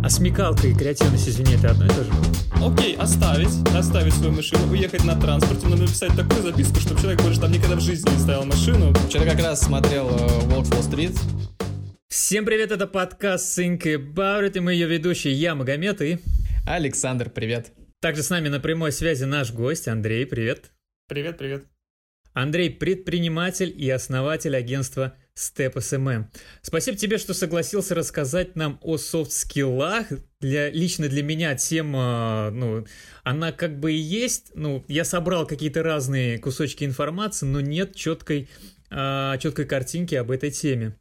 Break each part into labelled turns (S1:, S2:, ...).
S1: А смекалка и креативность, извини, это одно и то же?
S2: Окей, оставить, оставить свою машину, уехать на транспорте, но написать такую записку, чтобы человек больше там никогда в жизни не ставил машину.
S3: Вчера как раз смотрел э, Волк с Уолл-стрит.
S1: Всем привет, это подкаст Think About It, и мы ее ведущие, я Магомед и...
S3: Александр, привет.
S1: Также с нами на прямой связи наш гость Андрей, привет.
S2: Привет, привет.
S1: Андрей – предприниматель и основатель агентства Step SMM. Спасибо тебе, что согласился рассказать нам о софт-скиллах. Для, лично для меня тема, ну, она как бы и есть. Ну, я собрал какие-то разные кусочки информации, но нет четкой, а, четкой картинки об этой теме.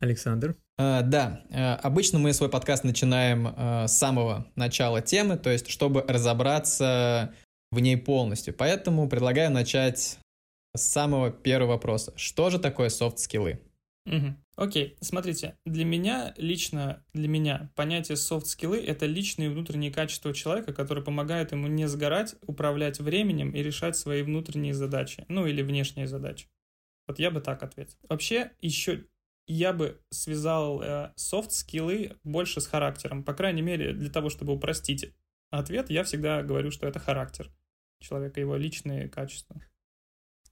S1: Александр?
S3: А, да, а, обычно мы свой подкаст начинаем а, с самого начала темы, то есть чтобы разобраться в ней полностью. Поэтому предлагаю начать с самого первого вопроса. Что же такое софт-скиллы?
S2: Угу. Окей, смотрите, для меня, лично для меня, понятие софт-скиллы — это личные внутренние качества человека, которые помогают ему не сгорать, управлять временем и решать свои внутренние задачи, ну или внешние задачи. Вот я бы так ответил. Вообще, еще я бы связал э, софт-скиллы больше с характером. По крайней мере, для того, чтобы упростить ответ, я всегда говорю, что это характер человека, его личные качества.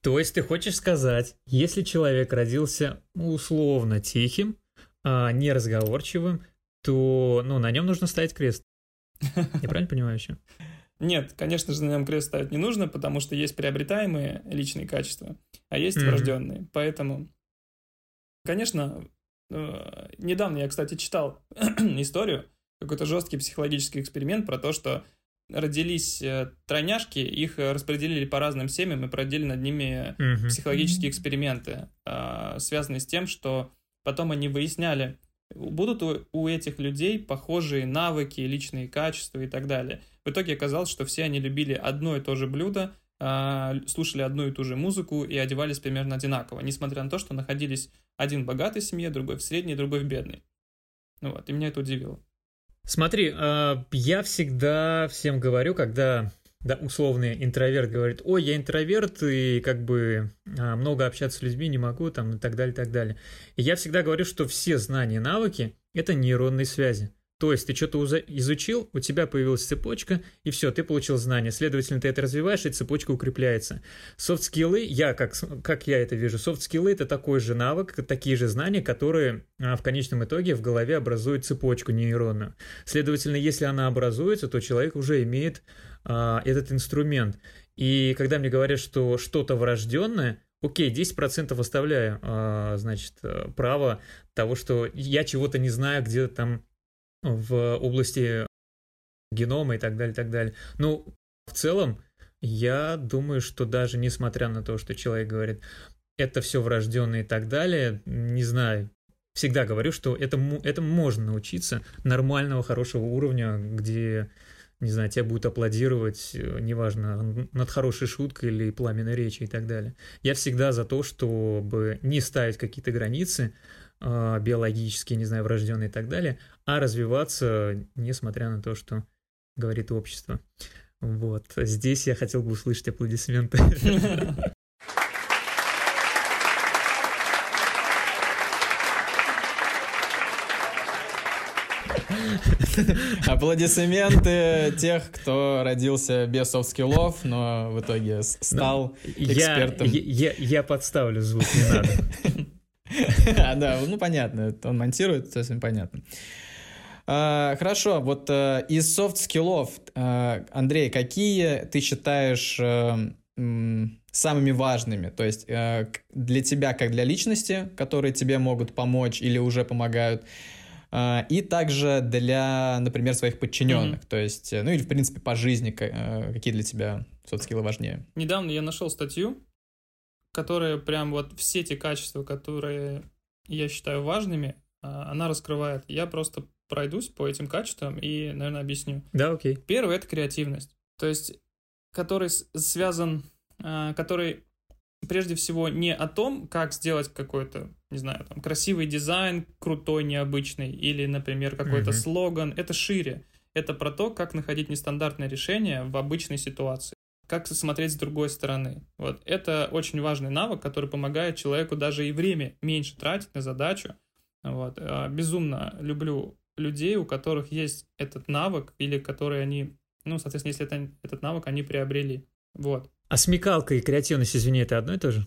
S1: То есть ты хочешь сказать, если человек родился условно тихим, а неразговорчивым, то ну, на нем нужно ставить крест. Я правильно понимаю еще?
S2: Нет, конечно же, на нем крест ставить не нужно, потому что есть приобретаемые личные качества, а есть mm-hmm. врожденные. Поэтому, конечно, э, недавно я, кстати, читал историю, какой-то жесткий психологический эксперимент про то, что родились э, тройняшки, их э, распределили по разным семьям и проводили над ними mm-hmm. психологические эксперименты, а, связанные с тем, что потом они выясняли, будут у, у этих людей похожие навыки, личные качества и так далее. В итоге оказалось, что все они любили одно и то же блюдо, а, слушали одну и ту же музыку и одевались примерно одинаково, несмотря на то, что находились один в богатой семье, другой в средней, другой в бедной. Вот, и меня это удивило.
S1: Смотри, а, я всегда всем говорю, когда да, условный интроверт говорит, ой, я интроверт и как бы а, много общаться с людьми не могу, там и так далее, и так далее. И я всегда говорю, что все знания и навыки – это нейронные связи. То есть ты что-то изучил, у тебя появилась цепочка, и все, ты получил знания. Следовательно, ты это развиваешь, и цепочка укрепляется. Софт-скиллы, я как, как я это вижу, софт-скиллы это такой же навык, такие же знания, которые а, в конечном итоге в голове образуют цепочку нейронную. Следовательно, если она образуется, то человек уже имеет а, этот инструмент. И когда мне говорят, что что-то врожденное, окей, 10% оставляю, а, значит, право того, что я чего-то не знаю, где-то там в области генома и так далее, и так далее. Ну, в целом, я думаю, что даже несмотря на то, что человек говорит, это все врожденное и так далее, не знаю, всегда говорю, что это, это можно научиться нормального, хорошего уровня, где, не знаю, тебя будут аплодировать, э, неважно, над хорошей шуткой или пламенной речи и так далее. Я всегда за то, чтобы не ставить какие-то границы, биологические, не знаю, врожденные и так далее, а развиваться, несмотря на то, что говорит общество. Вот. Здесь я хотел бы услышать аплодисменты.
S3: Аплодисменты тех, кто родился без софт-скиллов, но в итоге стал экспертом.
S1: Я, я, я подставлю звук, не надо.
S3: Да, ну понятно, он монтирует, совсем понятно. А, хорошо, вот э, из soft skills, э, Андрей, какие ты считаешь э, самыми важными? То есть для тебя, как для личности, которые тебе могут помочь или уже помогают, и также для, например, своих подчиненных. Mm-hmm. То есть, ну или, в принципе, по жизни, какие для тебя soft skills важнее?
S2: Недавно я нашел статью которая прям вот все те качества, которые я считаю важными, а, она раскрывает. Я просто пройдусь по этим качествам и, наверное, объясню.
S1: Да, окей.
S2: Первый — это креативность. То есть, который связан, а, который прежде всего не о том, как сделать какой-то, не знаю, там, красивый дизайн, крутой, необычный, или, например, какой-то mm-hmm. слоган. Это шире. Это про то, как находить нестандартное решение в обычной ситуации как смотреть с другой стороны. Вот это очень важный навык, который помогает человеку даже и время меньше тратить на задачу. Вот. А, безумно люблю людей, у которых есть этот навык, или которые они, ну, соответственно, если это, этот навык они приобрели. Вот.
S1: А смекалка и креативность, извини, это одно и то же?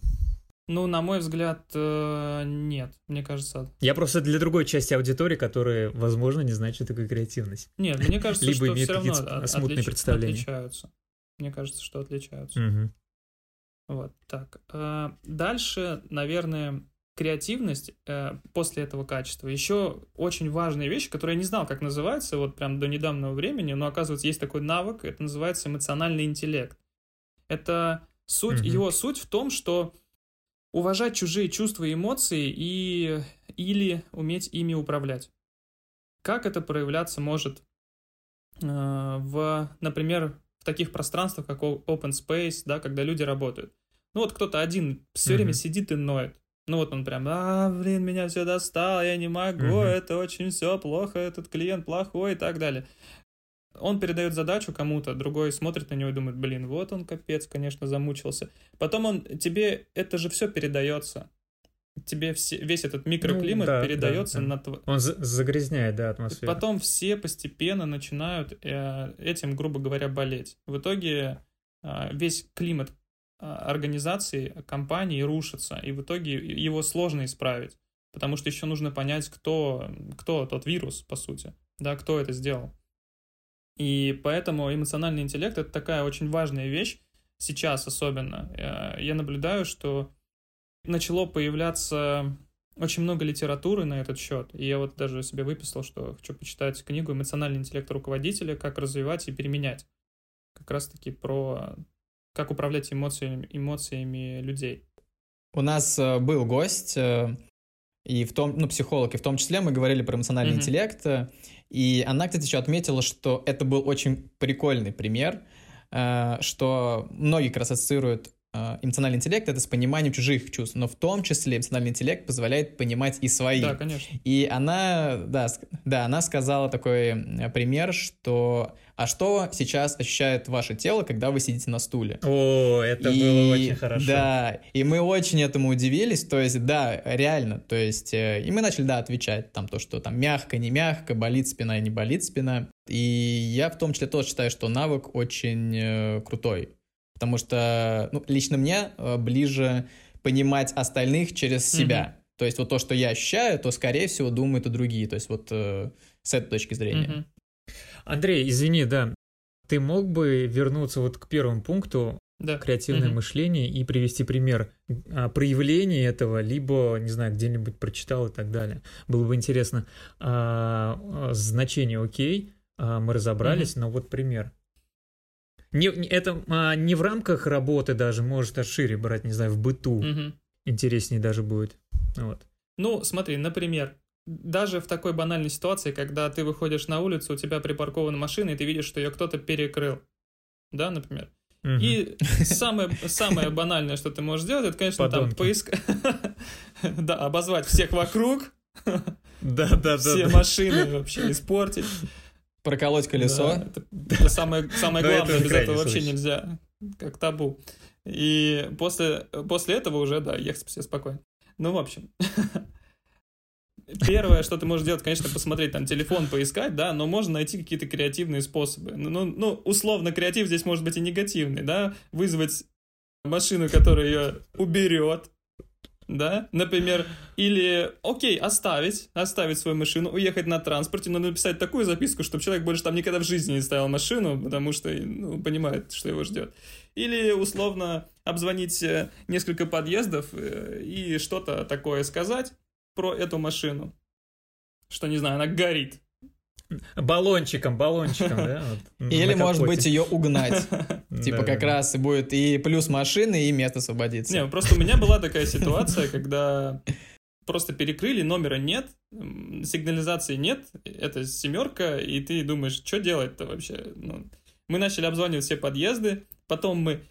S2: Ну, на мой взгляд, э, нет, мне кажется.
S1: Я просто для другой части аудитории, которая, возможно, не знает, что такое креативность.
S2: Нет, мне кажется,
S1: Либо
S2: что
S1: имеет
S2: все равно
S1: смутные
S2: отлич-
S1: представления.
S2: отличаются. Мне кажется, что отличаются.
S1: Мгм.
S2: Вот, так. э, Дальше, наверное, креативность э, после этого качества. Еще очень важная вещь, которую я не знал, как называется, вот прям до недавнего времени, но оказывается, есть такой навык, это называется эмоциональный интеллект. Это суть,
S1: Мгм.
S2: его суть в том, что уважать чужие чувства и эмоции и, или уметь ими управлять. Как это проявляться может э, в, например, в таких пространствах, как open space, да, когда люди работают. Ну вот кто-то один все время
S1: Мгм.
S2: сидит и ноет. Ну вот он прям, а, блин, меня все достало, я не могу,
S1: Мгм.
S2: это очень все плохо, этот клиент плохой и так далее. Он передает задачу кому-то, другой смотрит на него и думает, блин, вот он капец, конечно, замучился. Потом он, тебе это же все передается. Тебе все, весь этот микроклимат
S1: Ну, да,
S2: передается
S1: да, да.
S2: на тв-
S1: Он за- загрязняет, да, атмосферу.
S2: Потом все постепенно начинают э, этим, грубо говоря, болеть. В итоге э, весь климат э, организации, компании рушится, и в итоге его сложно исправить, потому что еще нужно понять, кто, кто тот вирус, по сути, да, кто это сделал. И поэтому эмоциональный интеллект — это такая очень важная вещь, сейчас особенно. Я наблюдаю, что начало появляться очень много литературы на этот счет. И я вот даже себе выписал, что хочу почитать книгу «Эмоциональный интеллект руководителя. Как развивать и переменять». Как раз-таки про как управлять эмоциями, эмоциями людей.
S3: У нас э, был гость, э, и в том, ну, психолог, и в том числе мы говорили про эмоциональный
S2: Мгм.
S3: интеллект, э, и она, кстати, еще отметила, что это был очень прикольный пример, что многие как раз ассоциируют эмоциональный интеллект это с пониманием чужих чувств, но в том числе эмоциональный интеллект позволяет понимать и свои.
S2: Да, конечно.
S3: И она, да, да, она сказала такой э, пример, что «А что сейчас ощущает ваше тело, когда вы сидите на стуле?»
S1: О, это
S3: И-
S1: было очень хорошо.
S3: Да, и мы очень этому удивились, то есть, да, реально, то есть, э, и мы начали, да, отвечать, там, то, что там мягко, не мягко, болит спина, не болит спина, и я в том числе тоже считаю, что навык очень э, крутой, потому что, ну, лично мне э, ближе понимать остальных через себя, то есть, вот то, что я ощущаю, то, скорее всего, думают и другие, то есть, вот э, с этой точки зрения.
S2: Мгм.
S1: Андрей, извини, да. Ты мог бы вернуться вот к первому пункту
S2: Да.
S1: креативное
S2: Мгм.
S1: мышление и привести пример а, проявления этого, либо, не знаю, где-нибудь прочитал и так далее. Было бы интересно. А, а, значение окей, а, мы разобрались, но вот пример. Не, это а, не в рамках работы даже, может, а шире брать, не знаю, в быту.
S2: Мгм.
S1: Интереснее даже будет. Вот.
S2: Ну, смотри, например, даже в такой банальной ситуации, когда ты выходишь на улицу, у тебя припаркована машина, и ты видишь, что ее кто-то перекрыл. Да, например.
S1: Мгм.
S2: И самое, самое банальное, что ты можешь сделать, это, конечно, там
S1: Подонки.
S2: поискать... Да, обозвать всех вокруг,
S1: Да, да, да.
S2: все машины вообще испортить.
S3: Проколоть колесо.
S2: Да, это, это самое, самое главное, без этого вообще нельзя, как табу. И после, после этого уже, да, ехать все спокойно. Ну, в общем. Первое, что ты можешь делать, конечно, посмотреть там телефон, поискать, да, но можно найти какие-то креативные способы. Ну, ну, ну, условно, креатив здесь может быть и негативный, да, вызвать машину, которая ее уберет, да, например, или, окей, оставить, оставить свою машину, уехать на транспорте, но написать такую записку, чтобы человек больше там никогда в жизни не ставил машину, потому что, ну, понимает, что его ждет. Или, условно, обзвонить э, несколько подъездов э, и что-то такое сказать про эту машину. Что, не знаю, она горит.
S1: Баллончиком, баллончиком, да? вот,
S3: Или, может быть, ее угнать. Типа как раз и будет и плюс машины, и место освободится.
S2: Не, просто у меня была такая ситуация, когда просто перекрыли, номера нет, сигнализации нет, это семерка, и ты думаешь, что делать-то вообще? Ну, мы начали обзванивать все подъезды, потом мы...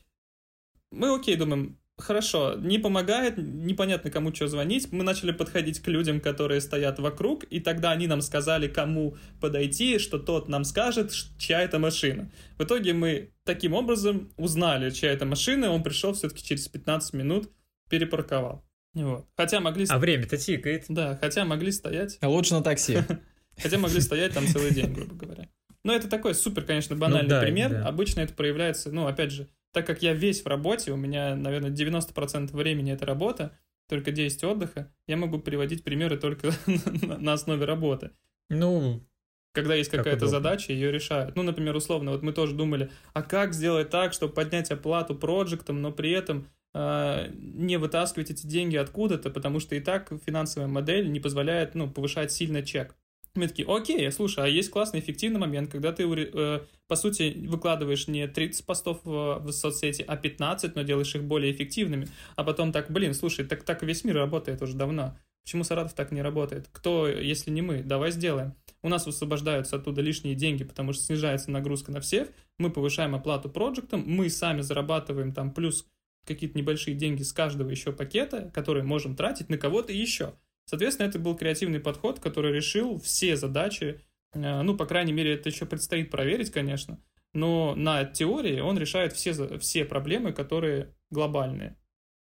S2: Мы окей, думаем, хорошо, не помогает, непонятно кому что звонить, мы начали подходить к людям, которые стоят вокруг, и тогда они нам сказали, кому подойти, что тот нам скажет, чья это машина. В итоге мы таким образом узнали, чья это машина, он пришел все-таки через 15 минут, перепарковал. Вот. Хотя могли...
S1: А время-то тикает.
S2: Да, хотя могли стоять.
S3: Лучше на такси.
S2: Хотя могли стоять там целый день, грубо говоря. Но это такой супер, конечно, банальный ну, да, пример. Да. Обычно это проявляется, ну, опять же, так как я весь в работе, у меня, наверное, 90% времени это работа, только 10 отдыха, я могу приводить примеры только на основе работы.
S1: Ну,
S2: когда есть какая-то задача, ее решают. Ну, например, условно, вот мы тоже думали, а как сделать так, чтобы поднять оплату проектам, но при этом э, не вытаскивать эти деньги откуда-то, потому что и так финансовая модель не позволяет, ну, повышать сильно чек. Мы такие, окей, слушай, а есть классный эффективный момент, когда ты, э, по сути, выкладываешь не 30 постов в, в соцсети, а 15, но делаешь их более эффективными, а потом так, блин, слушай, так, так весь мир работает уже давно. Почему Саратов так не работает? Кто, если не мы? Давай сделаем. У нас высвобождаются оттуда лишние деньги, потому что снижается нагрузка на всех, мы повышаем оплату проектам, мы сами зарабатываем там плюс какие-то небольшие деньги с каждого еще пакета, которые можем тратить на кого-то еще. Соответственно, это был креативный подход, который решил все задачи. Э, ну, по крайней мере, это еще предстоит проверить, конечно. Но на теории он решает все, все проблемы, которые глобальные.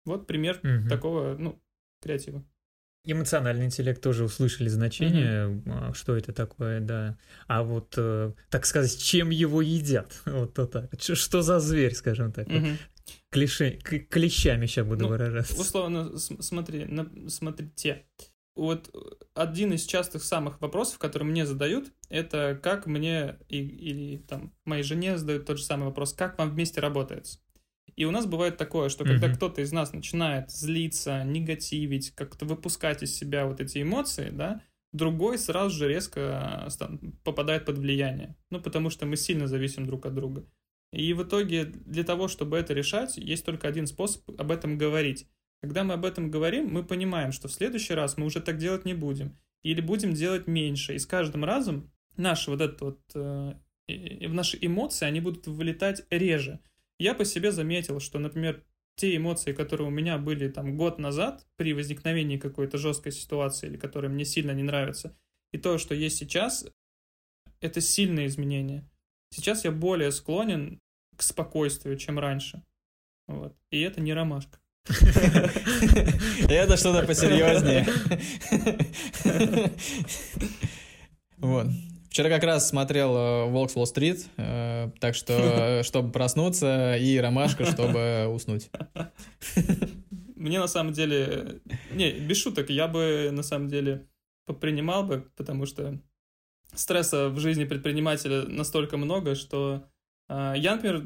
S2: Вот пример угу. такого, ну, креатива.
S1: Эмоциональный интеллект тоже услышали значение, угу. что это такое, да. А вот, э, так сказать, чем его едят? Вот то так. Что за зверь, скажем так? Угу. Клише, клещами сейчас буду ну, выражаться.
S2: Условно, смотри, на, смотрите вот один из частых самых вопросов, которые мне задают, это как мне и, или там моей жене задают тот же самый вопрос, как вам вместе работается. И у нас бывает такое, что когда mm-hmm. кто-то из нас начинает злиться, негативить, как-то выпускать из себя вот эти эмоции, да, другой сразу же резко попадает под влияние. Ну, потому что мы сильно зависим друг от друга. И в итоге для того, чтобы это решать, есть только один способ об этом говорить. Когда мы об этом говорим, мы понимаем, что в следующий раз мы уже так делать не будем. Или будем делать меньше. И с каждым разом наши вот это вот, э, наши эмоции, они будут вылетать реже. Я по себе заметил, что, например, те эмоции, которые у меня были там год назад при возникновении какой-то жесткой ситуации или которые мне сильно не нравятся, и то, что есть сейчас, это сильные изменения. Сейчас я более склонен к спокойствию, чем раньше. Вот. И это не ромашка.
S3: Это что-то посерьезнее. Вот. Вчера как раз смотрел э, «Волк с Уолл-стрит», э, так что, чтобы проснуться, и «Ромашка», чтобы уснуть.
S2: Мне на самом деле... Не, без шуток, я бы на самом деле попринимал бы, потому что стресса в жизни предпринимателя настолько много, что э, я, например,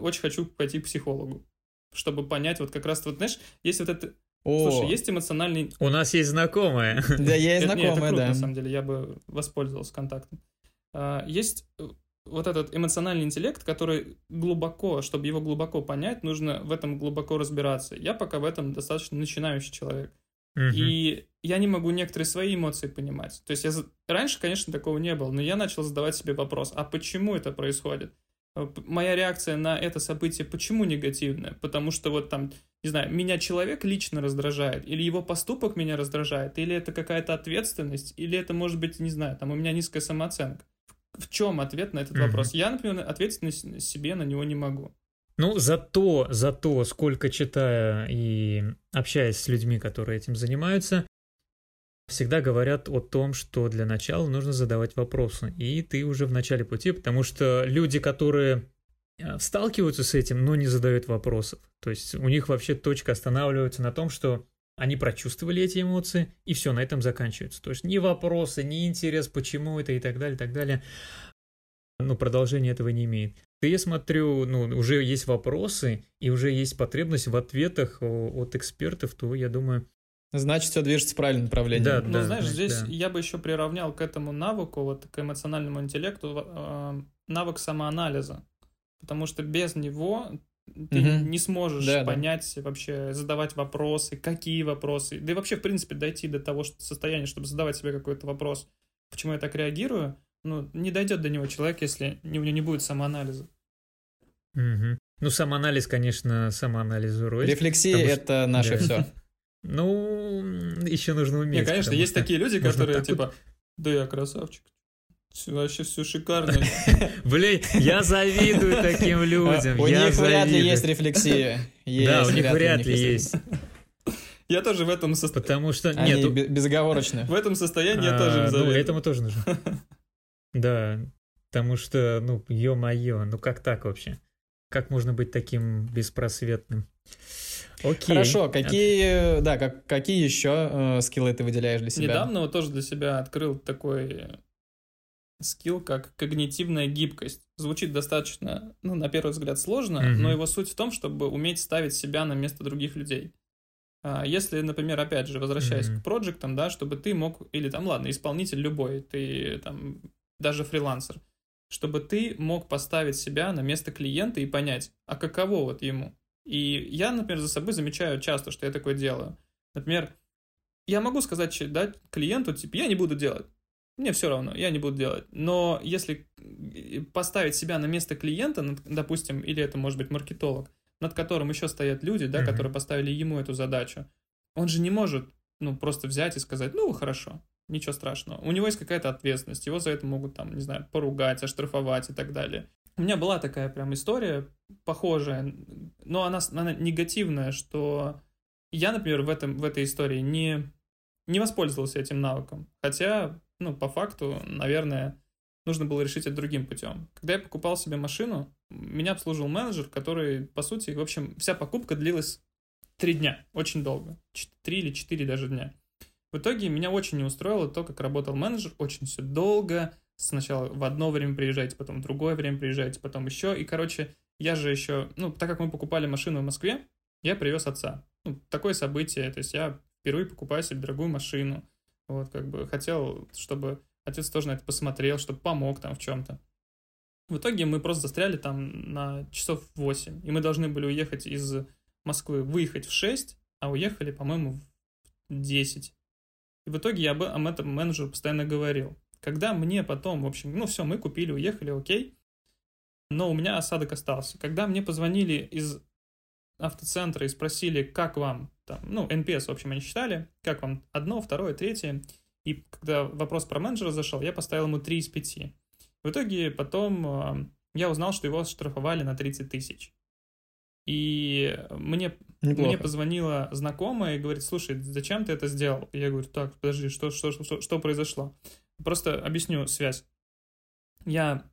S2: очень хочу пойти к психологу чтобы понять вот как раз, вот знаешь, есть вот это... О. Слушай, есть эмоциональный...
S1: У нас есть знакомая.
S3: Да, есть знакомая, да.
S2: на самом деле, я бы воспользовался контактом. А, есть э, вот этот эмоциональный интеллект, который глубоко, чтобы его глубоко понять, нужно в этом глубоко разбираться. Я пока в этом достаточно начинающий человек. И я не могу некоторые свои эмоции понимать. То есть я раньше, конечно, такого не было, но я начал задавать себе вопрос, а почему это происходит? Э, моя реакция на это событие почему негативная? Потому что вот там, не знаю, меня человек лично раздражает, или его поступок меня раздражает, или это какая-то ответственность, или это может быть, не знаю, там у меня низкая самооценка. В чем ответ на этот mm-hmm. вопрос? Я, например, ответственность себе на него не могу.
S1: Ну, зато, зато, сколько читая и общаясь с людьми, которые этим занимаются, всегда говорят о том, что для начала нужно задавать вопросы. И ты уже в начале пути, потому что люди, которые э, сталкиваются с этим, но не задают вопросов. То есть у них вообще точка останавливается на том, что они прочувствовали эти эмоции, и все, на этом заканчивается. То есть ни вопросы, ни интерес, почему это и так далее, и так далее. Ну, продолжение этого не имеет. Ты, я смотрю, ну, уже есть вопросы, и уже есть потребность в ответах от экспертов, то, я думаю,
S3: Значит, все движется в правильном направлении. Да,
S2: ну, да, знаешь, да, здесь да. я бы еще приравнял к этому навыку, вот к эмоциональному интеллекту, э, навык самоанализа. Потому что без него ты угу. не сможешь да, понять да. вообще, задавать вопросы, какие вопросы. Да и вообще, в принципе, дойти до того состояния, чтобы задавать себе какой-то вопрос, почему я так реагирую, ну, не дойдет до него человек, если у него не будет самоанализа.
S1: Угу. Ну, самоанализ, конечно, самоанализу рознь.
S3: Рефлексия — это наше да. все.
S1: Ну, еще нужно уметь. Не,
S2: конечно, есть такие люди, которые типа, да я красавчик. Все, вообще все шикарно.
S1: Блин, я завидую таким людям.
S3: У них вряд ли есть рефлексия.
S1: Да, у них вряд ли есть.
S2: Я тоже в этом состоянии.
S1: Потому что... Нет,
S3: бе- безоговорочно.
S2: В этом состоянии я
S1: а,
S2: тоже
S1: Ну,
S2: завидую.
S1: этому тоже нужно. Да, потому что, ну, ё-моё, ну как так вообще? Как можно быть таким беспросветным? Окей.
S3: Хорошо, какие, да, как, какие еще э, скиллы ты выделяешь для себя?
S2: Недавно вот тоже для себя открыл такой скилл, как когнитивная гибкость. Звучит достаточно, ну, на первый взгляд, сложно,
S1: Мгм.
S2: но его суть в том, чтобы уметь ставить себя на место других людей. А, Если, например, опять же, возвращаясь
S1: Мгм.
S2: к проектам, да, чтобы ты мог, или там, ладно, исполнитель любой, ты там даже фрилансер, чтобы ты мог поставить себя на место клиента и понять, а каково вот ему. И я, например, за собой замечаю часто, что я такое делаю. Например, я могу сказать да, клиенту, типа, я не буду делать. Мне все равно, я не буду делать. Но если э, поставить себя на место клиента, допустим, или это может быть маркетолог, над которым еще стоят люди, да,
S1: Мгм.
S2: которые поставили ему эту задачу, он же не может, ну, просто взять и сказать, ну, хорошо, ничего страшного. У него есть какая-то ответственность, его за это могут, там, не знаю, поругать, оштрафовать и так далее. У меня была такая прям история похожая, но она, она негативная, что я, например, в, этом, в этой истории не, не воспользовался этим навыком. Хотя, ну, по факту, наверное, нужно было решить это другим путем. Когда я покупал себе машину, меня обслуживал менеджер, который, по сути, в общем, вся покупка длилась три дня, очень долго. Три или четыре даже дня. В итоге меня очень не устроило то, как работал менеджер, очень все долго. Сначала в одно время приезжаете, потом в другое время приезжаете, потом еще. И, короче, я же еще, ну, так как мы покупали машину в Москве, я привез отца. Ну, такое событие, то есть я впервые покупаю себе дорогую машину. Вот, как бы хотел, чтобы отец тоже на это посмотрел, чтобы помог там в чем-то. В итоге мы просто застряли там на часов 8, и мы должны были уехать из Москвы, выехать в 6, а уехали, по-моему, в 10. И в итоге я об этом менеджеру постоянно говорил. Когда мне потом, в общем, ну все, мы купили, уехали, окей, но у меня осадок остался. Когда мне позвонили из автоцентра и спросили, как вам, там, ну, NPS, в общем, они считали, как вам одно, второе, третье, и когда вопрос про менеджера зашел, я поставил ему 3 из 5. В итоге потом э, я узнал, что его штрафовали на 30 тысяч. И мне,
S3: Неплохо.
S2: мне позвонила знакомая и говорит, слушай, зачем ты это сделал? И я говорю, так, подожди, что, что, что, что произошло? Просто объясню связь. Я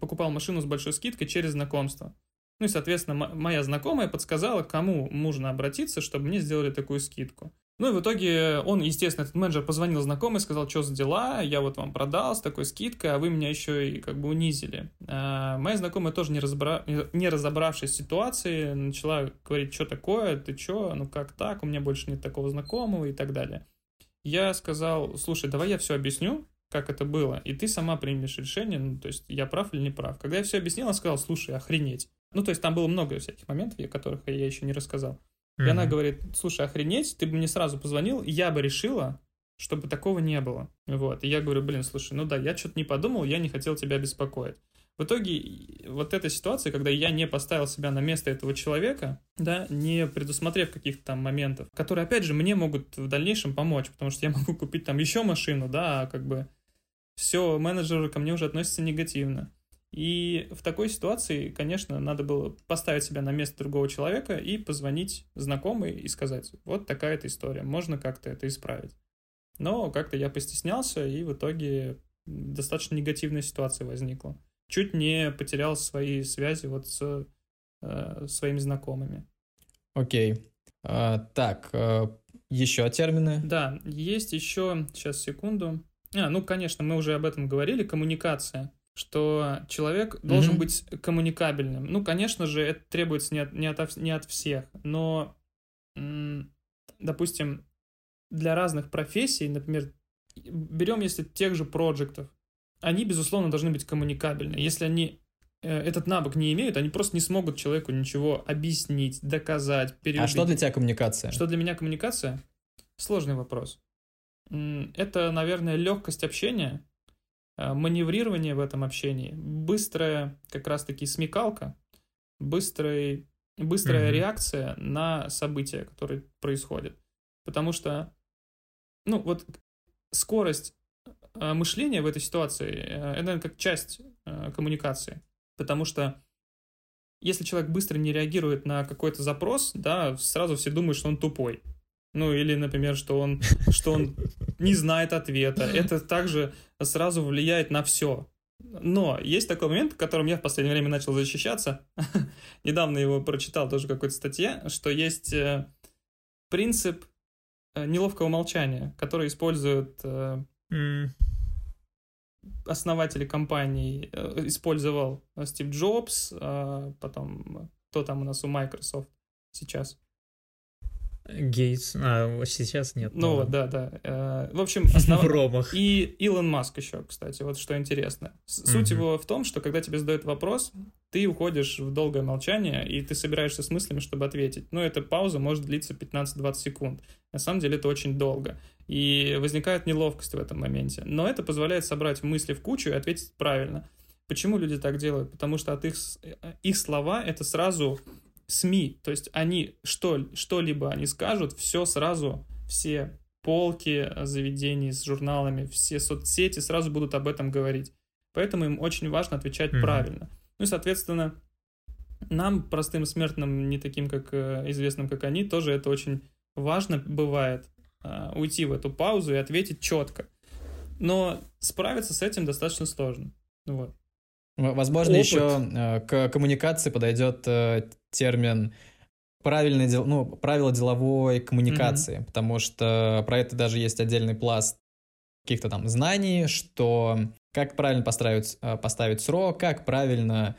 S2: покупал машину с большой скидкой через знакомство. Ну и, соответственно, моя знакомая подсказала, кому нужно обратиться, чтобы мне сделали такую скидку. Ну и в итоге он, естественно, этот менеджер позвонил знакомый, сказал, что за дела, я вот вам продал с такой скидкой, а вы меня еще и как бы унизили. А, моя знакомая тоже не, разбра... не разобравшись в ситуации, начала говорить, что такое, ты что, ну как так, у меня больше нет такого знакомого и так далее. Я сказал, слушай, давай я все объясню, как это было, и ты сама примешь решение, ну, то есть я прав или не прав. Когда я все объяснил, она сказала, слушай, охренеть. Ну, то есть там было много всяких моментов, о которых я еще не рассказал. И она говорит, слушай, охренеть, ты бы мне сразу позвонил, я бы решила, чтобы такого не было. Вот. И я говорю, блин, слушай, ну да, я что-то не подумал, я не хотел тебя беспокоить. В итоге вот эта ситуация, когда я не поставил себя на место этого человека, да, не предусмотрев каких-то там моментов, которые, опять же, мне могут в дальнейшем помочь, потому что я могу купить там еще машину, да, а как бы все, менеджеры ко мне уже относятся негативно. И в такой ситуации, конечно, надо было поставить себя на место другого человека и позвонить знакомой и сказать, вот такая-то история, можно как-то это исправить. Но как-то я постеснялся, и в итоге достаточно негативная ситуация возникла. Чуть не потерял свои связи вот с э, своими знакомыми.
S3: Окей. А, так, э, еще термины.
S2: Да, есть еще, сейчас секунду. А, ну, конечно, мы уже об этом говорили, коммуникация. Что человек должен
S3: Мгм.
S2: быть коммуникабельным. Ну, конечно же, это требуется не от, не от, не от всех, но, допустим, для разных профессий, например, берем если тех же проектов, они, безусловно, должны быть коммуникабельны. Если они э, этот навык не имеют, они просто не смогут человеку ничего объяснить, доказать,
S3: А
S2: переубедить.
S3: что для тебя коммуникация?
S2: Что для меня коммуникация? Сложный вопрос. Это, наверное, легкость общения, э, маневрирование в этом общении, быстрая как раз-таки смекалка, быстрый, быстрая
S1: Мгм.
S2: реакция на события, которые происходят. Потому что, ну, вот скорость э, мышления в этой ситуации, э, это, как часть коммуникации. Потому что если человек быстро не реагирует на какой-то запрос, да, сразу все думают, что он тупой. Ну, или, например, что он, что он не знает ответа. Это также сразу влияет на все. Но есть такой момент, в котором я в последнее время начал защищаться. Недавно его прочитал тоже в какой-то статье, что есть э, принцип э, неловкого молчания, который используют э, mm. основатели компаний. Использовал Стив Джобс, потом кто там у нас у Microsoft сейчас.
S1: Гейтс, а сейчас нет.
S2: Ну вот, да, да. Э, в общем, основ... Ромах. И Илон Маск еще, кстати, вот что интересно. Суть mm его в том, что когда тебе задают вопрос, ты уходишь в долгое молчание, и ты собираешься с мыслями, чтобы ответить. Но эта пауза может длиться 15-20 секунд. На самом деле это очень долго. И возникает неловкость в этом моменте. Но это позволяет собрать мысли в кучу и ответить правильно. Почему люди так делают? Потому что от их, э, их слова это сразу СМИ, то есть они что, что-либо они скажут, все сразу, все полки заведений с журналами, все соцсети сразу будут об этом говорить. Поэтому им очень важно отвечать mm-hmm. правильно. Ну и, соответственно, нам, простым смертным, не таким, как э, известным, как они, тоже это очень важно бывает э, уйти в эту паузу и ответить четко. Но справиться с этим достаточно сложно. Вот.
S3: Возможно, Опыт. еще э, к коммуникации подойдет э, термин правильное дел, ну, правила деловой коммуникации, mm-hmm. потому что про это даже есть отдельный пласт каких-то там знаний, что как правильно поставить, э, поставить срок, как правильно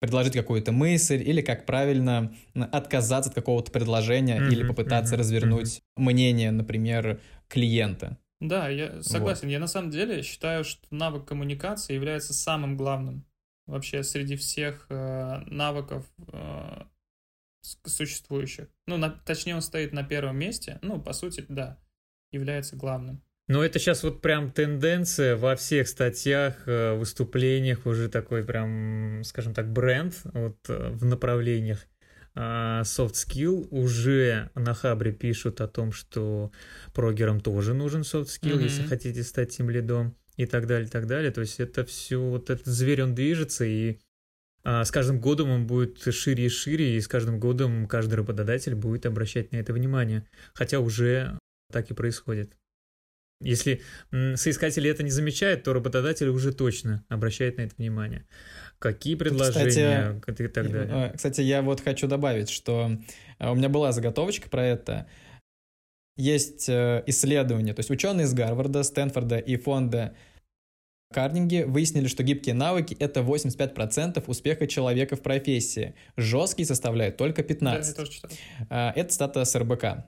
S3: предложить какую-то мысль, или как правильно отказаться от какого-то предложения, mm-hmm, или попытаться mm-hmm, развернуть mm-hmm. мнение, например, клиента.
S2: Да, я согласен. Вот. Я на самом деле считаю, что навык коммуникации является самым главным вообще среди всех э, навыков э, существующих. Ну, на, точнее, он стоит на первом месте. Ну, по сути, да, является главным.
S1: Но это сейчас вот прям тенденция во всех статьях, э, выступлениях, уже такой прям, скажем так, бренд вот э, в направлениях soft skill. Уже на Хабре пишут о том, что прогерам тоже нужен soft skill, mm-hmm. если хотите стать тем лидом и так далее, и так далее. То есть это все, вот этот зверь, он движется, и а, с каждым годом он будет шире и шире, и с каждым годом каждый работодатель будет обращать на это внимание. Хотя уже так и происходит. Если соискатели это не замечают, то работодатель уже точно обращает на это внимание. Какие предложения
S3: кстати, и так далее. Кстати, я вот хочу добавить, что а, у меня была заготовочка про это есть э, исследования, то есть ученые из Гарварда, Стэнфорда и фонда Карнинги выяснили, что гибкие навыки — это 85% успеха человека в профессии. Жесткие составляют только 15%. Да, я тоже читал. Это стата с РБК.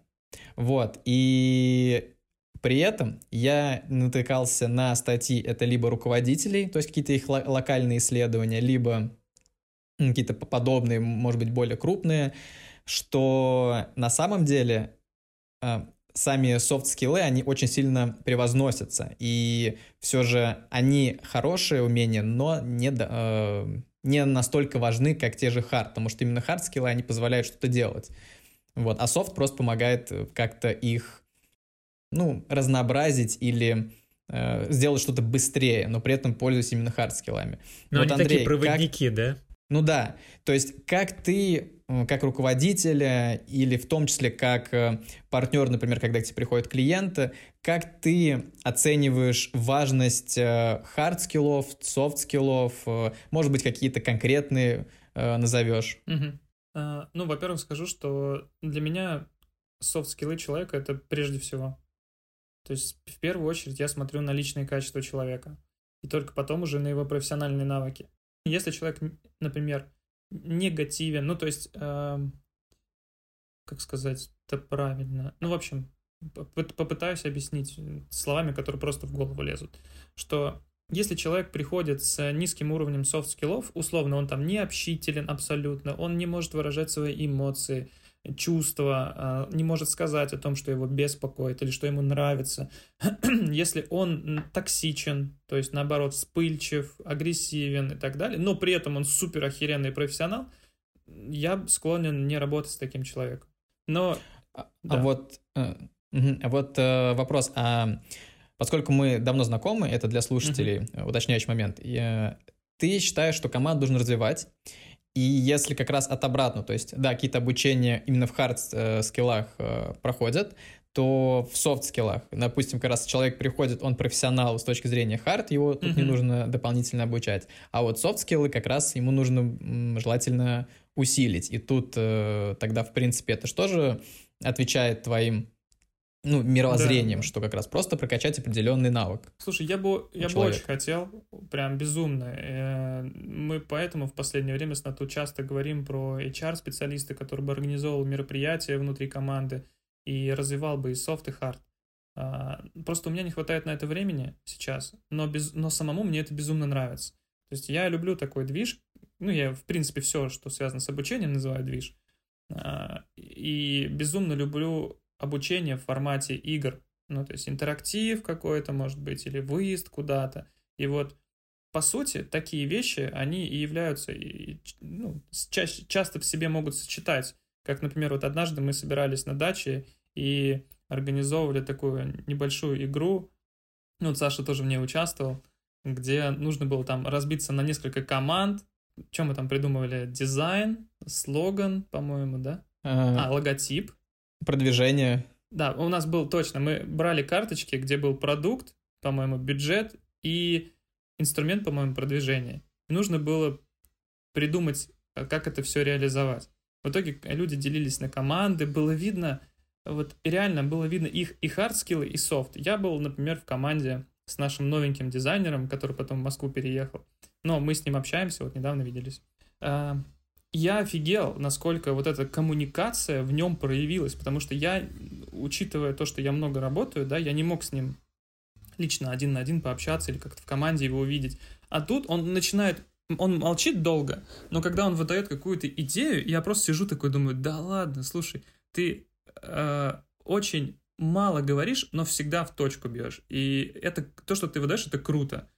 S3: Вот. И при этом я натыкался на статьи, это либо руководителей, то есть какие-то их локальные исследования, либо какие-то подобные, может быть, более крупные, что на самом деле а, сами soft skills, они очень сильно превозносятся. И все же они хорошие умения, но не, э, не настолько важны, как те же hard, потому что именно hard skills, они позволяют что-то делать. Вот. А софт просто помогает как-то их, ну, разнообразить или э, сделать что-то быстрее, но при этом пользуясь именно hard skills.
S1: Но вот, они Андрей, такие проводники, как... да?
S3: Ну да, то есть как ты как руководителя или в том числе как э, партнер, например, когда к тебе приходят клиенты, как ты оцениваешь важность hard skills, э, soft skills, э, может быть, какие-то конкретные назовешь?
S2: Угу. А, ну, во-первых, скажу, что для меня soft skills человека — это прежде всего. То есть в первую очередь я смотрю на личные качества человека, и только потом уже на его профессиональные навыки. Если человек, например, негативен. Ну, то есть, э, как сказать это правильно? Ну, в общем, попытаюсь объяснить словами, которые просто в голову лезут. Что если человек приходит с низким уровнем soft skills, условно, он там не общителен абсолютно, он не может выражать свои эмоции, чувства, а, не может сказать о том, что его беспокоит или что ему нравится. Если он токсичен, то есть наоборот вспыльчив, агрессивен и так далее, но при этом он супер охеренный профессионал, я склонен не работать с таким человеком. Но
S3: а, да. а вот, э, вот э, вопрос, а поскольку мы давно знакомы, это для слушателей uh уточняющий момент. Я, ты считаешь, что команду нужно развивать, И если как раз от обратного, то есть, да, какие-то обучения именно в хард-скиллах э, проходят, то в софт-скиллах, допустим, как раз человек приходит, он профессионал с точки зрения хард, его тут mm-hmm. не нужно дополнительно обучать. А вот софт-скиллы как раз ему нужно желательно усилить. И тут э, тогда, в принципе, это же отвечает твоим ну, мировоззрением, да. что как раз просто прокачать определенный навык.
S2: Слушай, я бы, я бы очень хотел, прям безумно. Э, мы поэтому в последнее время с Нату часто говорим про HR-специалиста, который бы организовал мероприятия внутри команды и развивал бы и софт, и хард. А, просто у меня не хватает на это времени сейчас, но, без, но самому мне это безумно нравится. То есть я люблю такой движ, ну, я, в принципе, все, что связано с обучением, называю движ. А, и безумно люблю обучение в формате игр. Ну, то есть интерактив какой-то, может быть, или выезд куда-то. И вот, по сути, такие вещи, они и являются, и, ну, чаще, часто в себе могут сочетать. Как, например, вот однажды мы собирались на даче и организовывали такую небольшую игру. Ну, вот Саша тоже в ней участвовал, где нужно было там разбиться на несколько команд. Чем мы там придумывали? Дизайн, слоган, по-моему, да? А, а логотип.
S3: Продвижение.
S2: Да, у нас был точно. Мы брали карточки, где был продукт, по-моему, бюджет и инструмент, по-моему, продвижения. Нужно было придумать, как это все реализовать. В итоге люди делились на команды, было видно, вот реально было видно их и хард скиллы, и софт. Я был, например, в команде с нашим новеньким дизайнером, который потом в Москву переехал. Но мы с ним общаемся, вот недавно виделись. Я офигел, насколько вот эта коммуникация в нем проявилась, потому что я, учитывая то, что я много работаю, да, я не мог с ним лично один на один пообщаться или как-то в команде его увидеть. А тут он начинает он молчит долго, но когда он выдает какую-то идею, я просто сижу такой, думаю, да ладно, слушай, ты э, очень мало говоришь, но всегда в точку бьешь. И это то, что ты выдаешь, это круто.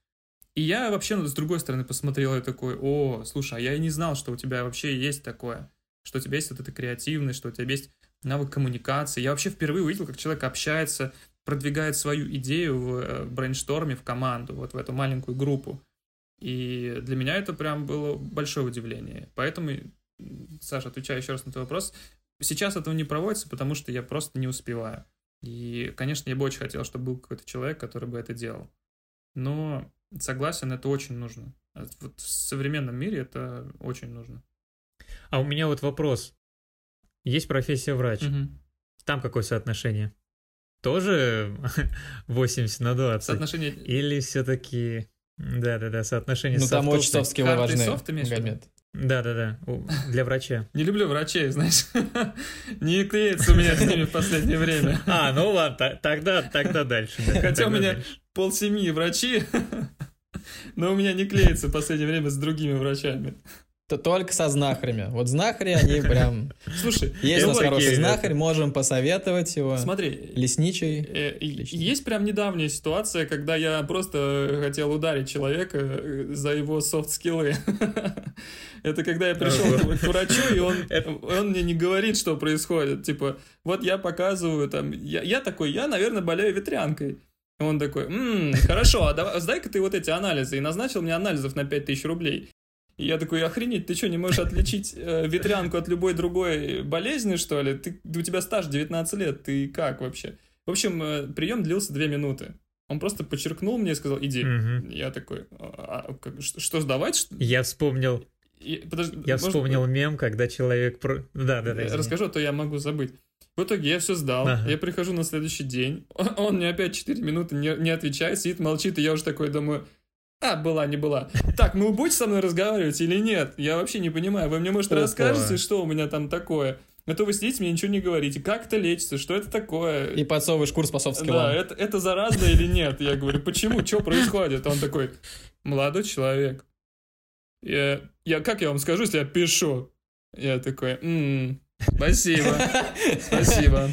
S2: И я вообще с другой стороны посмотрел и такой, о, слушай, а я и не знал, что у тебя вообще есть такое, что у тебя есть вот эта креативность, что у тебя есть навык коммуникации. Я вообще впервые увидел, как человек общается, продвигает свою идею в э, брейншторме в команду, вот в эту маленькую группу. И для меня это прям было большое удивление. Поэтому, Саша, отвечаю еще раз на твой вопрос, сейчас этого не проводится, потому что я просто не успеваю. И, конечно, я бы очень хотел, чтобы был какой-то человек, который бы это делал. Но согласен, это очень нужно. Вот в современном мире это очень нужно.
S1: А у меня вот вопрос. Есть профессия врач. Угу. Там какое соотношение? Тоже 80 на 20?
S2: Соотношение...
S1: Или все-таки да-да-да, соотношение
S3: Ну, там очень софт скиллы важны,
S2: софт,
S3: Магомед.
S1: Да-да-да, для врача.
S2: Не люблю врачей, знаешь. Не клеится у меня с ними в последнее время.
S1: А, ну ладно, тогда, тогда дальше.
S2: Хотя у меня полсемьи врачи, но у меня не клеится в последнее время с другими врачами
S3: то только со знахарями. Вот знахари, они прям...
S2: Слушай,
S3: есть у нас хороший знахарь, можем посоветовать его.
S2: Смотри.
S3: Лесничий.
S2: Э, есть прям недавняя ситуация, когда я просто хотел ударить человека э, за его софт-скиллы. Это когда я пришел к врачу, и он, он мне не говорит, что происходит. Типа, вот я показываю там... Я, я такой, я, наверное, болею ветрянкой. Он такой, м-м, хорошо, а давай, сдай-ка ты вот эти анализы. И назначил мне анализов на 5000 рублей. И я такой, охренеть, ты что, не можешь отличить э, ветрянку от любой другой болезни, что ли? Ты, у тебя стаж 19 лет, ты как вообще? В общем, э, прием длился 2 минуты. Он просто подчеркнул мне и сказал, иди. Угу. Я такой, а, а, как, что, что сдавать? Что?
S1: Я вспомнил,
S2: и, подожди,
S1: я может, вспомнил мем, когда человек... Про... Да, да, да.
S2: Извини. Расскажу, а то я могу забыть. В итоге я все сдал, ага. я прихожу на следующий день, он мне опять 4 минуты не, не отвечает, сидит, молчит, и я уже такой думаю, а, была, не была. Так, ну вы будете со мной разговаривать или нет? Я вообще не понимаю. Вы мне, может, Опа. расскажете, что у меня там такое? А то вы сидите, мне ничего не говорите. Как это лечится? Что это такое?
S3: И подсовываешь курс по софт
S2: Да, это, это заразно или нет? Я говорю, почему? Что происходит? Он такой, молодой человек. Я, я, как я вам скажу, если я пишу? Я такой, м-м, спасибо, спасибо.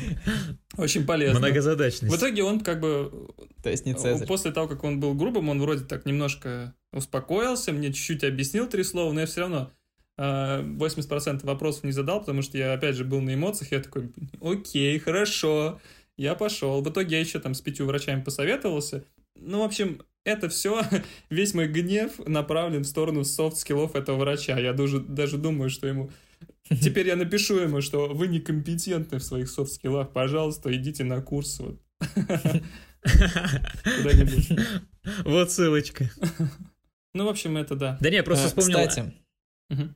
S2: Очень полезно.
S1: Многозадачность.
S2: В итоге он как бы...
S3: То есть не Цезарь.
S2: После того, как он был грубым, он вроде так немножко успокоился, мне чуть-чуть объяснил три слова, но я все равно 80% а, вопросов не задал, потому что я, опять же, был на эмоциях, я такой, окей, хорошо, я пошел. В итоге я еще там с пятью врачами посоветовался. Ну, в общем, это все, весь мой гнев направлен в сторону soft skills этого врача. Я даже, даже думаю, что ему... Теперь я напишу ему, что вы некомпетентны в своих софт-скиллах, пожалуйста, идите на курс. Вот.
S1: Куда-нибудь. Вот ссылочка.
S2: Ну, в общем, это да.
S1: Да не, я просто
S3: А,
S1: вспомнил...
S3: Кстати,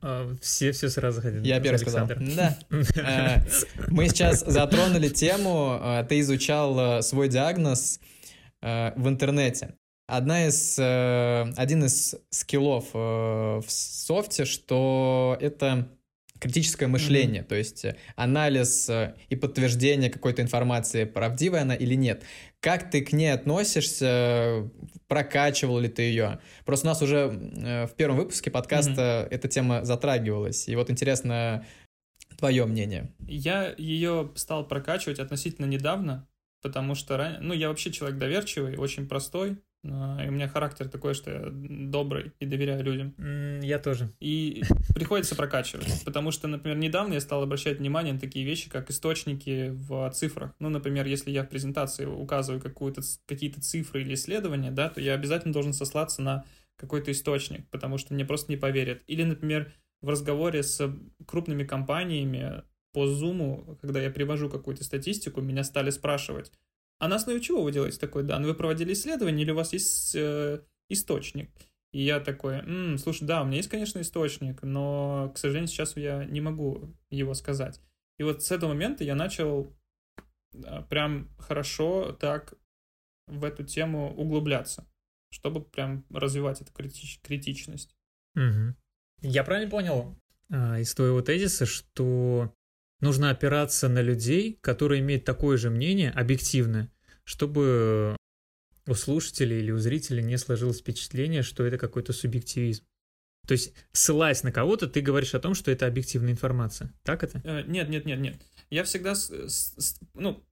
S1: а, Все, все сразу хотят.
S3: я первый сказал. Да. Э, Мы сейчас затронули тему, э, ты изучал э, свой диагноз э, в интернете. Одна из, э, один из скиллов э, в софте, что это критическое мышление, то есть э, анализ э, и подтверждение какой-то информации, правдивая она или нет. Как ты к ней относишься? Прокачивал ли ты ее? Просто у нас уже э, в первом выпуске подкаста эта тема затрагивалась. И вот интересно твое мнение.
S2: Я ее стал прокачивать относительно недавно, потому что, ран- ну, я вообще человек доверчивый, очень простой, и у меня характер такой, что я добрый и доверяю людям.
S1: Я тоже.
S2: И приходится прокачивать, потому что, например, недавно я стал обращать внимание на такие вещи, как источники в цифрах. Ну, например, если я в презентации указываю какие-то цифры или исследования, да, то я обязательно должен сослаться на какой-то источник, потому что мне просто не поверят. Или, например, в разговоре с крупными компаниями по Zoom, когда я привожу какую-то статистику, меня стали спрашивать, а на основе чего вы делаете такой дан? Вы проводили исследование или у вас есть э, источник? И я такой, «М, слушай, да, у меня есть, конечно, источник, но, к сожалению, сейчас я не могу его сказать. И вот с этого момента я начал а, прям хорошо так в эту тему углубляться, чтобы прям развивать эту критич- критичность.
S1: Мгм. Я правильно понял а, из твоего тезиса, что нужно опираться на людей, которые имеют такое же мнение, объективное, чтобы у слушателей или у зрителей не сложилось впечатление, что это какой-то субъективизм. То есть, ссылаясь на кого-то, ты говоришь о том, что это объективная информация. Так это?
S2: Э, Нет, нет, нет, нет. Я всегда, ну,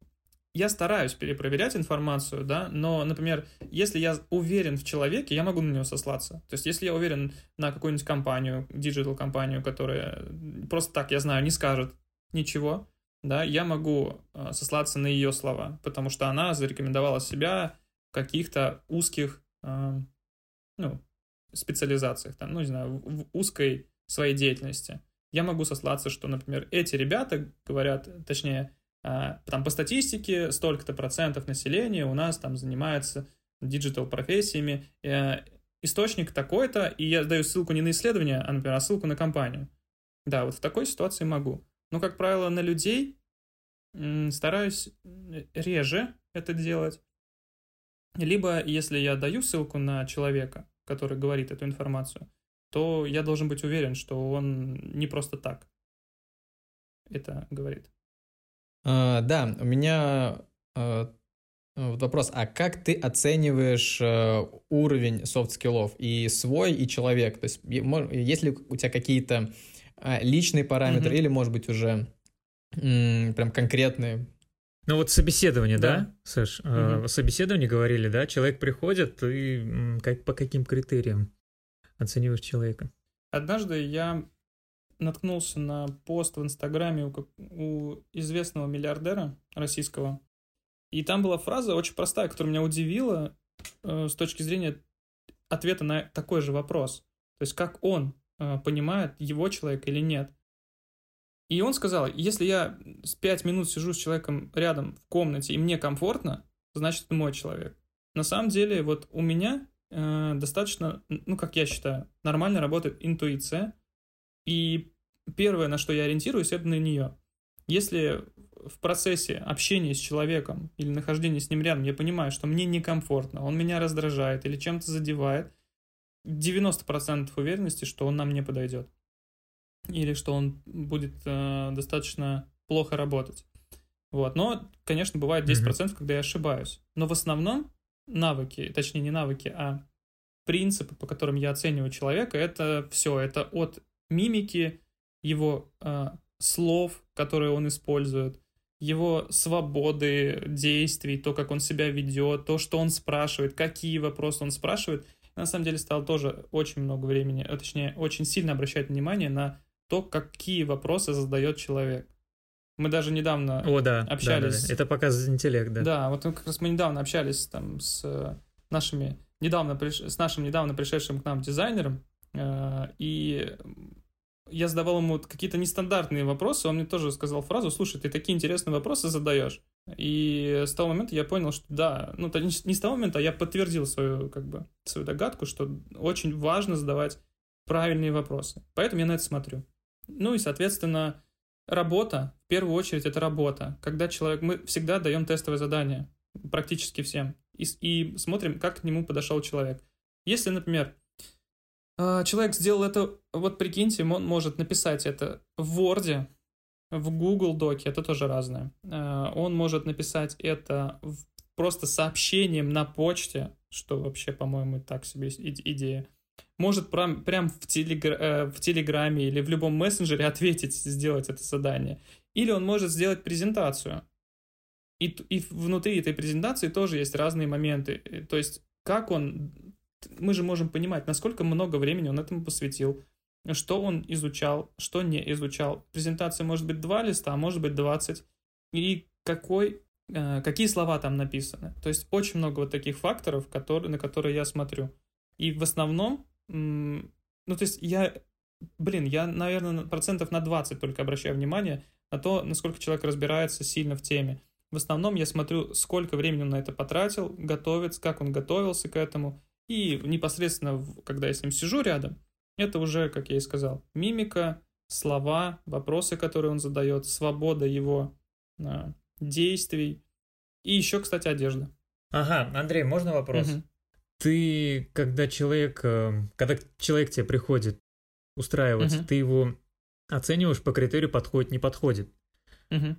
S2: я стараюсь перепроверять информацию, да, но, например, если я уверен в человеке, я могу на него сослаться. То есть, если я уверен на какую-нибудь компанию, digital-компанию, которая просто так, я знаю, не скажет ничего, да, я могу э, сослаться на ее слова, потому что она зарекомендовала себя в каких-то узких, э, ну, специализациях, там, ну, не знаю, в, узкой своей деятельности. Я могу сослаться, что, например, эти ребята говорят, точнее, а, там по статистике столько-то процентов населения у нас там занимается digital профессиями, э, источник такой-то, и я даю ссылку не на исследование, а, например, а ссылку на компанию. Да, вот в такой ситуации могу. Но, как правило, на людей стараюсь м, реже это делать. Либо, если я даю ссылку на человека, который говорит эту информацию, то я должен быть уверен, что он не просто так это говорит.
S3: А, да, у меня э, вот вопрос, а как ты оцениваешь э, уровень soft skills и свой, и человек? То есть есть ли у тебя какие-то э, личные параметры
S2: Мгм.
S3: или, может быть, уже м, прям конкретные?
S1: Ну вот собеседование, да,
S2: Да.
S1: Саш? Э,
S2: Мгм.
S1: Собеседование говорили, да? Человек приходит, и как, по каким критериям оцениваешь человека?
S2: Однажды я наткнулся на пост в Инстаграме у, у известного миллиардера российского. И там была фраза очень простая, которая меня удивила э, с точки зрения ответа на такой же вопрос. То есть как он понимает, его человек или нет. И он сказал, если я с 5 минут сижу с человеком рядом в комнате и мне комфортно, значит это мой человек. На самом деле вот у меня э, достаточно, ну как я считаю, нормально работает интуиция. И первое, на что я ориентируюсь, это на нее. Если в процессе общения с человеком или нахождения с ним рядом я понимаю, что мне некомфортно, он меня раздражает или чем-то задевает, 90% уверенности, что он нам не подойдет. Или что он будет э, достаточно плохо работать. Вот. Но, конечно, бывает 10%, когда я ошибаюсь. Но в основном навыки, точнее не навыки, а принципы, по которым я оцениваю человека, это все, это от мимики, его э, слов, которые он использует, его свободы действий, то, как он себя ведет, то, что он спрашивает, какие вопросы он спрашивает. На самом деле стал тоже очень много времени, а точнее, очень сильно обращать внимание на то, какие вопросы задает человек. Мы даже недавно
S1: О, да, да, да,
S2: общались.
S1: да. Это показывает интеллект, да.
S2: да, вот как раз мы недавно общались там с э, нашими недавно приш... с нашим недавно пришедшим к нам дизайнером, э, и я задавал ему какие-то нестандартные вопросы, он мне тоже сказал фразу, слушай, ты такие интересные вопросы задаешь. И с того момента я понял, что да, ну, не с того момента, а я подтвердил свою, как бы, свою догадку, что очень важно задавать правильные вопросы. Поэтому я на это смотрю. Ну и, соответственно, работа, в первую очередь, это работа. Когда человек, мы всегда даем тестовое задание, практически всем, и, и смотрим, как к нему подошел человек. Если, например, а, человек сделал это, вот прикиньте, он может написать это в Word, в Google Доке, это тоже разное. А, он может написать это просто сообщением на почте, что вообще, по-моему, так себе идея. Может прям, прям в, телегра э, в Телеграме или в любом мессенджере ответить, сделать это задание. Или он может сделать презентацию. И, и внутри этой презентации тоже есть разные моменты. То есть, как он мы же можем понимать, насколько много времени он этому посвятил, что он изучал, что не изучал. Презентация может быть два листа, а может быть 20. И какой, э, какие слова там написаны. То есть очень много вот таких факторов, которые, на которые я смотрю. И в основном, ну то есть я, блин, я, наверное, процентов на 20 только обращаю внимание на то, насколько человек разбирается сильно в теме. В основном я смотрю, сколько времени он на это потратил, готовится, как он готовился к этому, и непосредственно, когда я с ним сижу рядом, это уже, как я и сказал, мимика, слова, вопросы, которые он задает, свобода его а, действий. И еще, кстати, одежда.
S1: Ага, Андрей, можно вопрос? Угу. Ты, когда человек, э, когда человек тебе приходит устраиваться, угу. ты его оцениваешь по критерию подходит, не подходит. Угу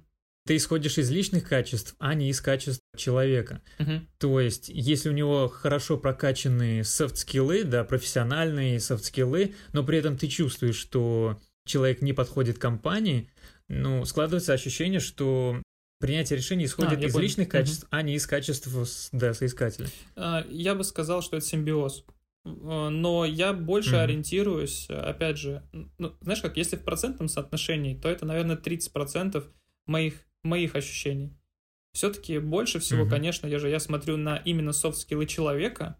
S1: ты исходишь из личных качеств, а не из качеств человека. Uh-huh. То есть, если у него хорошо прокачанные софт-скиллы, да, профессиональные софт-скиллы, но при этом ты чувствуешь, что человек не подходит компании, ну, складывается ощущение, что принятие решений исходит а, из понял. личных качеств, uh-huh. а не из качеств да, соискателя.
S2: А, я бы сказал, что это симбиоз. А, но я больше mm-hmm. ориентируюсь, опять же, ну, знаешь как, если в процентном соотношении, то это, наверное, 30% моих моих ощущений. Все-таки больше всего, mm-hmm. конечно, я же я смотрю на именно софт-скиллы человека,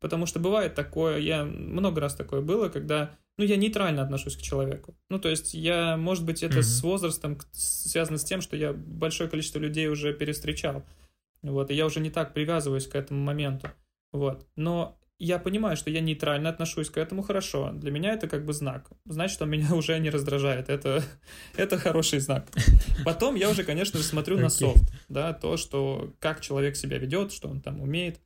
S2: потому что бывает такое, я много раз такое было, когда, ну, я нейтрально отношусь к человеку. Ну, то есть я, может быть, это mm-hmm. с возрастом связано с тем, что я большое количество людей уже перестречал, вот, и я уже не так привязываюсь к этому моменту, вот. Но я понимаю, что я нейтрально отношусь к этому хорошо. Для меня это как бы знак. Значит, он меня уже не раздражает. Это, это хороший знак. Потом я уже, конечно же, смотрю okay. на софт. Да, то, что как человек себя ведет, что он там умеет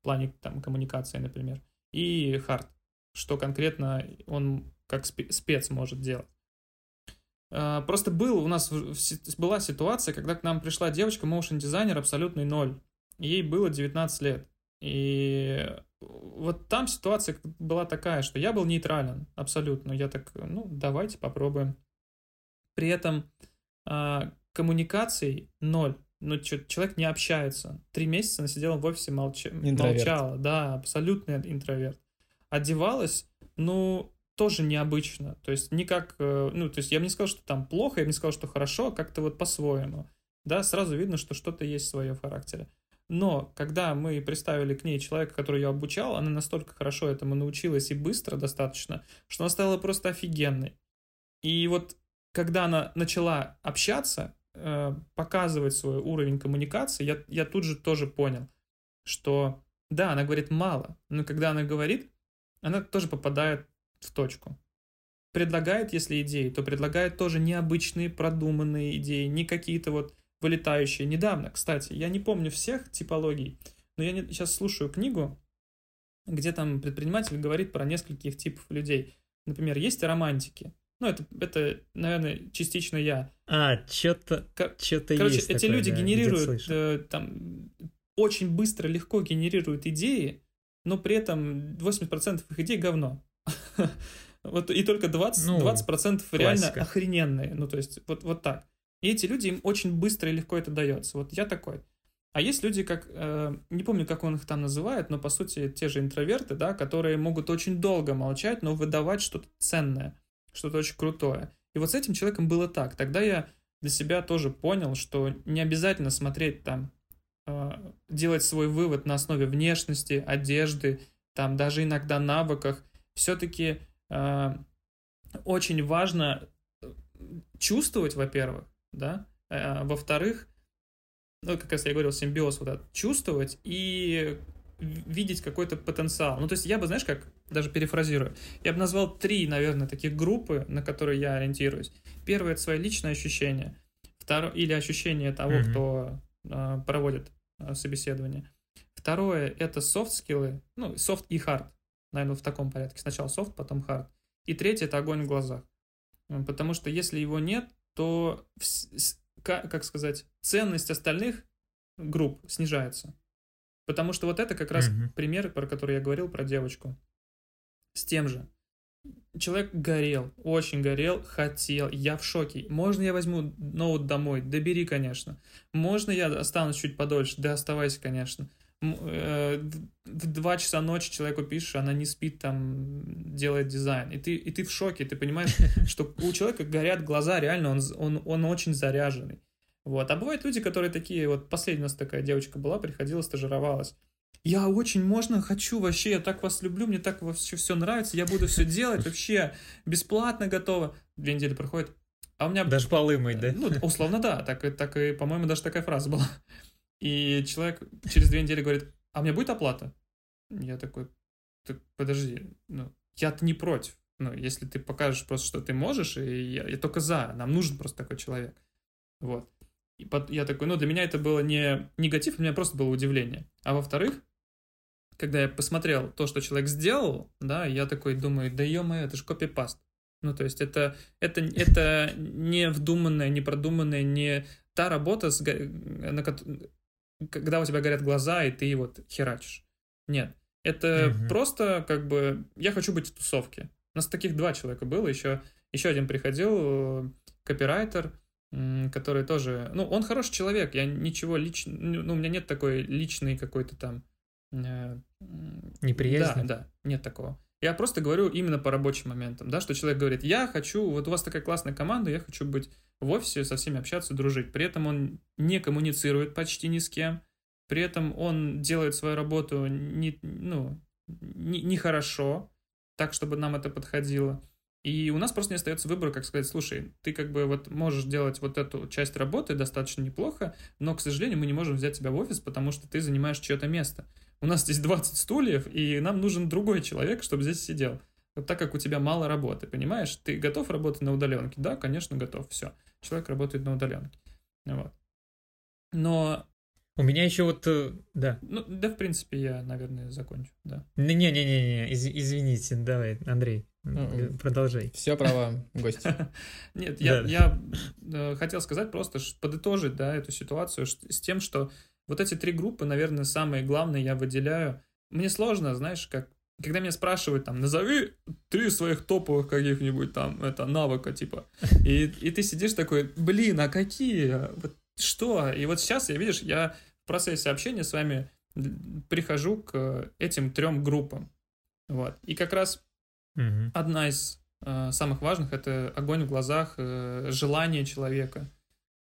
S2: в плане там, коммуникации, например. И хард, что конкретно он как спец может делать. А, просто был у нас была ситуация, когда к нам пришла девочка, моушен дизайнер абсолютный ноль. Ей было 19 лет. И вот там ситуация была такая, что я был нейтрален абсолютно. Я так, ну, давайте попробуем. При этом э, коммуникаций ноль. Ну, человек не общается. Три месяца она сидела в офисе, молча... молчала. Да, абсолютный интроверт. Одевалась, ну, тоже необычно. То есть никак, э, ну, то есть я бы не сказал, что там плохо, я бы не сказал, что хорошо, а как-то вот по-своему. Да, сразу видно, что что-то есть свое в характере. Но когда мы представили к ней человека, который ее обучал, она настолько хорошо этому научилась и быстро достаточно, что она стала просто офигенной. И вот когда она начала общаться, э, показывать свой уровень коммуникации, я, я тут же тоже понял, что да, она говорит мало, но когда она говорит, она тоже попадает в точку. Предлагает, если идеи, то предлагает тоже необычные, продуманные идеи, не какие-то вот вылетающие. Недавно, кстати, я не помню всех типологий, но я не, сейчас слушаю книгу, где там предприниматель говорит про нескольких типов людей. Например, есть романтики. Ну, это, это наверное, частично я.
S1: А, что-то что-то
S2: Короче,
S1: есть
S2: эти
S1: такое,
S2: люди
S1: да,
S2: генерируют, э, там, очень быстро, легко генерируют идеи, но при этом 80% их идей говно. Вот и только 20%, ну, 20% реально охрененные. Ну, то есть, вот, вот так. И эти люди, им очень быстро и легко это дается. Вот я такой. А есть люди, как, э, не помню, как он их там называет, но по сути те же интроверты, да, которые могут очень долго молчать, но выдавать что-то ценное, что-то очень крутое. И вот с этим человеком было так. Тогда я для себя тоже понял, что не обязательно смотреть там э, делать свой вывод на основе внешности, одежды, там даже иногда навыках. Все-таки э, очень важно чувствовать, во-первых, да, а, во-вторых, ну, как раз я говорил, симбиоз вот этот, чувствовать и видеть какой-то потенциал. Ну, то есть я бы, знаешь, как, даже перефразирую, я бы назвал три, наверное, таких группы, на которые я ориентируюсь. Первое — это свои личные ощущения. Второе, или ощущение того, mm-hmm. кто э, проводит э, собеседование. Второе — это софт-скиллы, ну, софт и хард, наверное, в таком порядке. Сначала софт, потом хард. И третье — это огонь в глазах. Потому что если его нет, то, как сказать, ценность остальных групп снижается. Потому что вот это как раз mm-hmm. пример, про который я говорил, про девочку. С тем же. Человек горел, очень горел, хотел, я в шоке. Можно я возьму ноут домой? Да бери, конечно. Можно я останусь чуть подольше? Да оставайся, конечно. Э, в 2 часа ночи человеку пишешь, она не спит, там, делает дизайн. И ты, и ты в шоке, ты понимаешь, что у человека горят глаза, реально, он, он, он очень заряженный. Вот. А бывают люди, которые такие, вот последняя у нас такая девочка была, приходила, стажировалась. Я очень можно, хочу вообще, я так вас люблю, мне так вообще все нравится, я буду все делать вообще бесплатно готова. Две недели проходит, а у меня...
S1: Даже полы мыть, да?
S2: Ну, условно, да. Так, так и, по-моему, даже такая фраза была. И человек через две недели говорит, а у меня будет оплата? Я такой, подожди, ну, я-то не против. Ну, если ты покажешь просто, что ты можешь, и я, я только за, нам нужен просто такой человек. Вот. И под, я такой, ну, для меня это было не негатив, у меня просто было удивление. А во-вторых, когда я посмотрел то, что человек сделал, да, я такой думаю, да ё-моё, это же копипаст. Ну, то есть это, это, это не вдуманная, не продуманная, не та работа, с, на, когда у тебя горят глаза, и ты вот херачишь. Нет. Это угу. просто как бы я хочу быть в тусовке. У нас таких два человека было, еще, еще один приходил, э, копирайтер, который тоже, ну, он хороший человек, я ничего лично, ну, у меня нет такой личной какой-то там...
S1: Э, Неприязни?
S2: Да, да, нет такого. Я просто говорю именно по рабочим моментам, да, что человек говорит, я хочу, вот у вас такая классная команда, я хочу быть в офисе, со всеми общаться, дружить. При этом он не коммуницирует почти ни с кем, при этом он делает свою работу не, ну, не, не хорошо, так, чтобы нам это подходило. И у нас просто не остается выбора, как сказать, слушай, ты как бы вот можешь делать вот эту часть работы достаточно неплохо, но, к сожалению, мы не можем взять тебя в офис, потому что ты занимаешь чье-то место у нас здесь 20 стульев, и нам нужен другой человек, чтобы здесь сидел. Вот так как у тебя мало работы, понимаешь? Ты готов работать на удаленке? Да, конечно, готов. Все. Человек работает на удаленке. Вот. Но...
S1: У меня еще вот... Э, да.
S2: Ну, да, в принципе, я, наверное, закончу, да.
S1: Не-не-не-не, Из, извините, давай, Андрей, mm-hmm. продолжай.
S3: Все права гостя.
S2: Нет, я, я э, хотел сказать просто, подытожить, да, эту ситуацию с тем, что вот эти три группы, наверное, самые главные я выделяю. Мне сложно, знаешь, как когда меня спрашивают, там, назови три своих топовых каких-нибудь там, это, навыка, типа, и, и ты сидишь такой, блин, а какие? Вот что? И вот сейчас, я, видишь, я в процессе общения с вами прихожу к этим трем группам. Вот. И как раз угу. одна из э, самых важных это огонь в глазах, э, желание человека.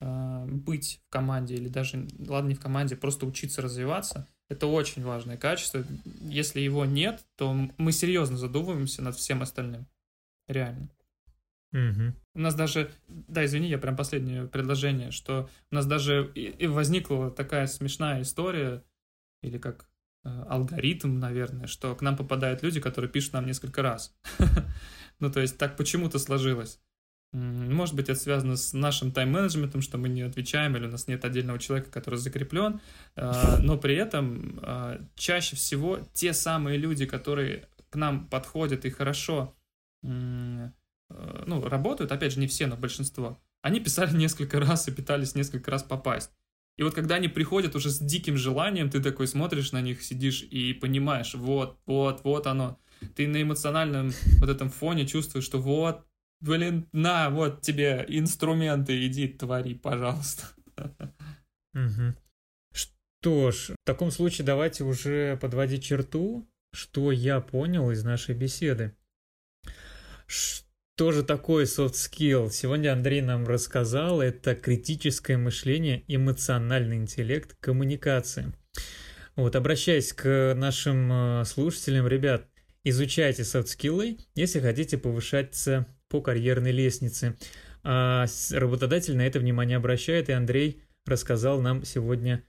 S2: А, быть в команде или даже, ладно, не в команде, просто учиться развиваться, это очень важное качество. Если его нет, то мы серьезно задумываемся над всем остальным. Реально.
S1: Угу.
S2: У нас даже, да, извини, я прям последнее предложение, что у нас даже и возникла такая смешная история, или как э, алгоритм, наверное, что к нам попадают люди, которые пишут нам несколько раз. ну, то есть так почему-то сложилось. Может быть, это связано с нашим тайм-менеджментом, что мы не отвечаем, или у нас нет отдельного человека, который закреплен, а, но при этом а, чаще всего те самые люди, которые к нам подходят и хорошо а, ну, работают, опять же, не все, но большинство, они писали несколько раз и пытались несколько раз попасть. И вот когда они приходят уже с диким желанием, ты такой смотришь на них, сидишь и понимаешь, вот, вот, вот оно. Ты на эмоциональном вот этом фоне чувствуешь, что вот, блин, на, вот тебе инструменты, иди твори, пожалуйста.
S1: Угу. Что ж, в таком случае давайте уже подводить черту, что я понял из нашей беседы. тоже такой soft skill. Сегодня Андрей нам рассказал, это критическое мышление, эмоциональный интеллект, коммуникация. Вот, обращаясь к нашим э, слушателям, ребят, изучайте софт-скиллы, если хотите повышаться по карьерной лестнице. А работодатель на это внимание обращает, и Андрей рассказал нам сегодня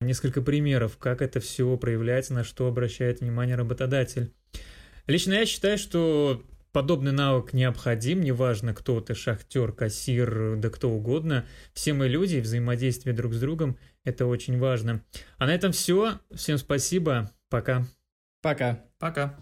S1: несколько примеров, как это все проявляется, на что обращает внимание работодатель. Лично я считаю, что подобный навык необходим, неважно, кто ты, шахтер, кассир, да кто угодно. Все мы люди, взаимодействие друг с другом – это очень важно. А на этом все. Всем спасибо. Пока.
S3: Пока.
S2: Пока.